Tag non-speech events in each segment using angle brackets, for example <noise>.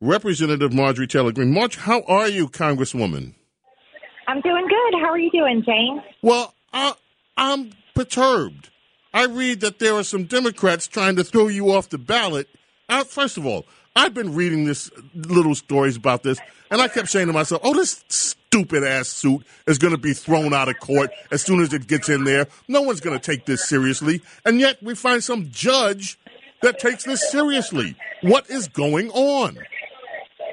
Representative Marjorie Taylor Greene. March, how are you, Congresswoman? I'm doing good. How are you doing, James? Well, I, I'm perturbed. I read that there are some Democrats trying to throw you off the ballot. Uh, first of all, I've been reading this little stories about this, and I kept saying to myself, "Oh, this stupid ass suit is going to be thrown out of court as soon as it gets in there. No one's going to take this seriously." And yet, we find some judge that takes this seriously. What is going on?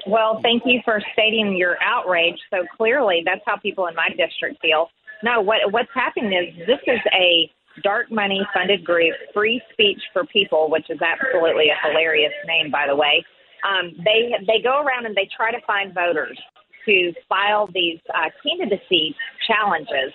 Well, thank you for stating your outrage. So clearly, that's how people in my district feel. No, what what's happening is this is a dark money funded group, Free Speech for People, which is absolutely a hilarious name, by the way. Um, they they go around and they try to find voters to file these uh, candidacy challenges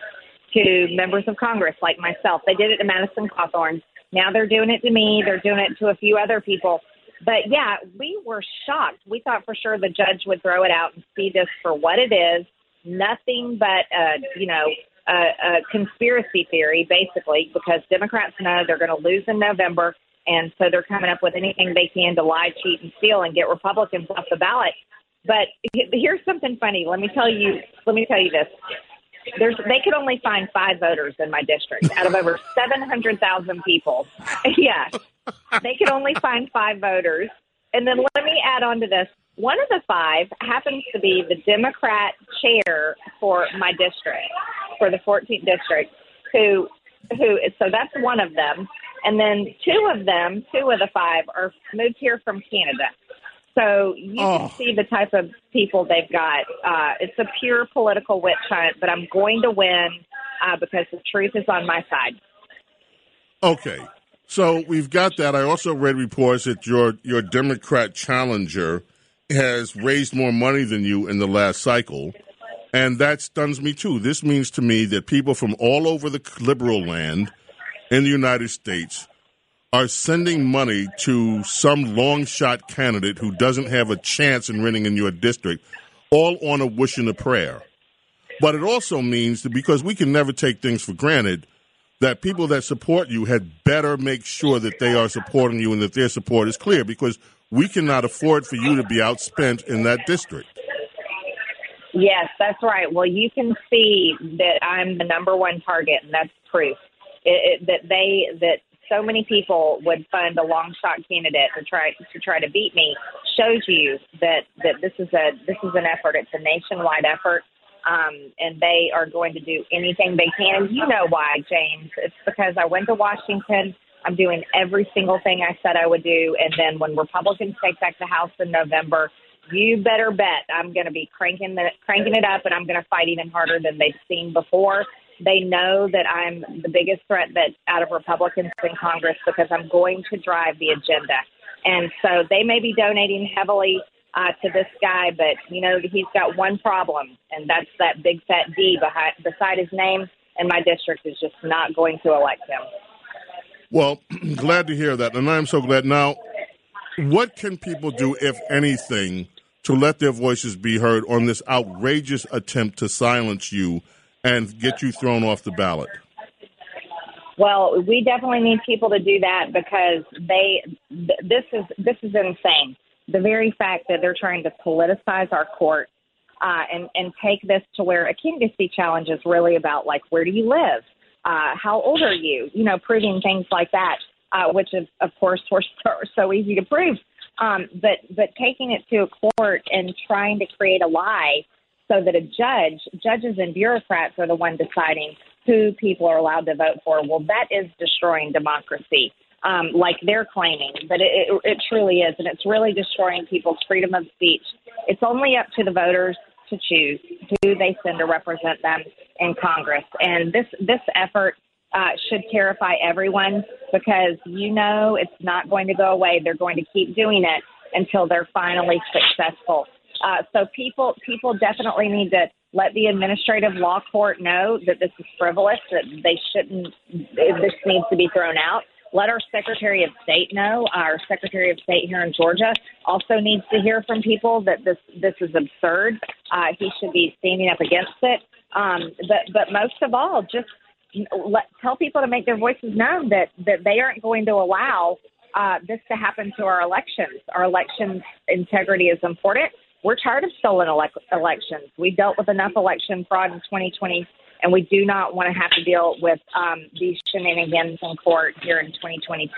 to members of Congress like myself. They did it to Madison Cawthorn. Now they're doing it to me. They're doing it to a few other people. But yeah, we were shocked. We thought for sure the judge would throw it out and see this for what it is. Nothing but, uh, you know, a, a conspiracy theory, basically, because Democrats know they're going to lose in November. And so they're coming up with anything they can to lie, cheat, and steal and get Republicans off the ballot. But here's something funny. Let me tell you. Let me tell you this. There's they could only find five voters in my district out of over seven hundred thousand people. <laughs> yeah, they could only find five voters. And then let me add on to this. One of the five happens to be the Democrat chair for my district, for the 14th district, who, who, so that's one of them. And then two of them, two of the five, are moved here from Canada. So you oh. can see the type of people they've got. Uh, it's a pure political witch hunt, but I'm going to win uh, because the truth is on my side. Okay. So we've got that. I also read reports that your your Democrat challenger has raised more money than you in the last cycle, and that stuns me too. This means to me that people from all over the liberal land in the United States are sending money to some long shot candidate who doesn't have a chance in winning in your district, all on a wish and a prayer. But it also means that because we can never take things for granted that people that support you had better make sure that they are supporting you and that their support is clear because we cannot afford for you to be outspent in that district. Yes, that's right. Well, you can see that I'm the number one target, and that's proof it, it, that they that so many people would fund a long shot candidate to try to try to beat me shows you that that this is a this is an effort. It's a nationwide effort um, and they are going to do anything they can. And you know why, James? It's because I went to Washington. I'm doing every single thing I said I would do, and then when Republicans take back the House in November, you better bet I'm going to be cranking the cranking it up, and I'm going to fight even harder than they've seen before. They know that I'm the biggest threat that out of Republicans in Congress because I'm going to drive the agenda, and so they may be donating heavily uh, to this guy, but you know he's got one problem, and that's that big fat D behind beside his name, and my district is just not going to elect him. Well, <clears throat> glad to hear that, and I'm so glad. Now, what can people do, if anything, to let their voices be heard on this outrageous attempt to silence you and get you thrown off the ballot? Well, we definitely need people to do that because they th- this is this is insane the very fact that they're trying to politicize our court uh, and and take this to where a candidacy challenge is really about like where do you live, uh, how old are you, you know, proving things like that, uh, which is of course <laughs> are so, so easy to prove. Um, but but taking it to a court and trying to create a lie so that a judge, judges and bureaucrats are the one deciding who people are allowed to vote for. Well, that is destroying democracy um, like they're claiming, but it, it, it truly is, and it's really destroying people's freedom of speech. It's only up to the voters to choose who they send to represent them in Congress, and this this effort uh, should terrify everyone because you know it's not going to go away. They're going to keep doing it until they're finally successful. Uh, so people people definitely need to let the administrative law court know that this is frivolous, that they shouldn't. This needs to be thrown out let our Secretary of State know. Our Secretary of State here in Georgia also needs to hear from people that this this is absurd. Uh, he should be standing up against it. Um, but but most of all, just let tell people to make their voices known that that they aren't going to allow uh, this to happen to our elections. Our elections integrity is important. We're tired of stolen ele- elections. We dealt with enough election fraud in 2020, and we do not want to have to deal with um, these shenanigans in court here in 2022.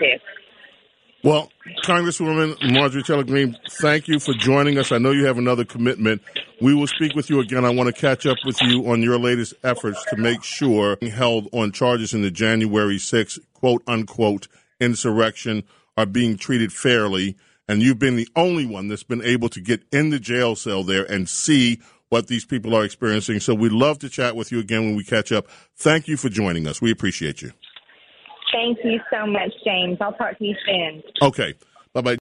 Well, Congresswoman Marjorie Taylor Greene, thank you for joining us. I know you have another commitment. We will speak with you again. I want to catch up with you on your latest efforts to make sure held on charges in the January 6th quote unquote insurrection are being treated fairly. And you've been the only one that's been able to get in the jail cell there and see what these people are experiencing. So we'd love to chat with you again when we catch up. Thank you for joining us. We appreciate you. Thank you so much, James. I'll talk to you soon. Okay. Bye bye.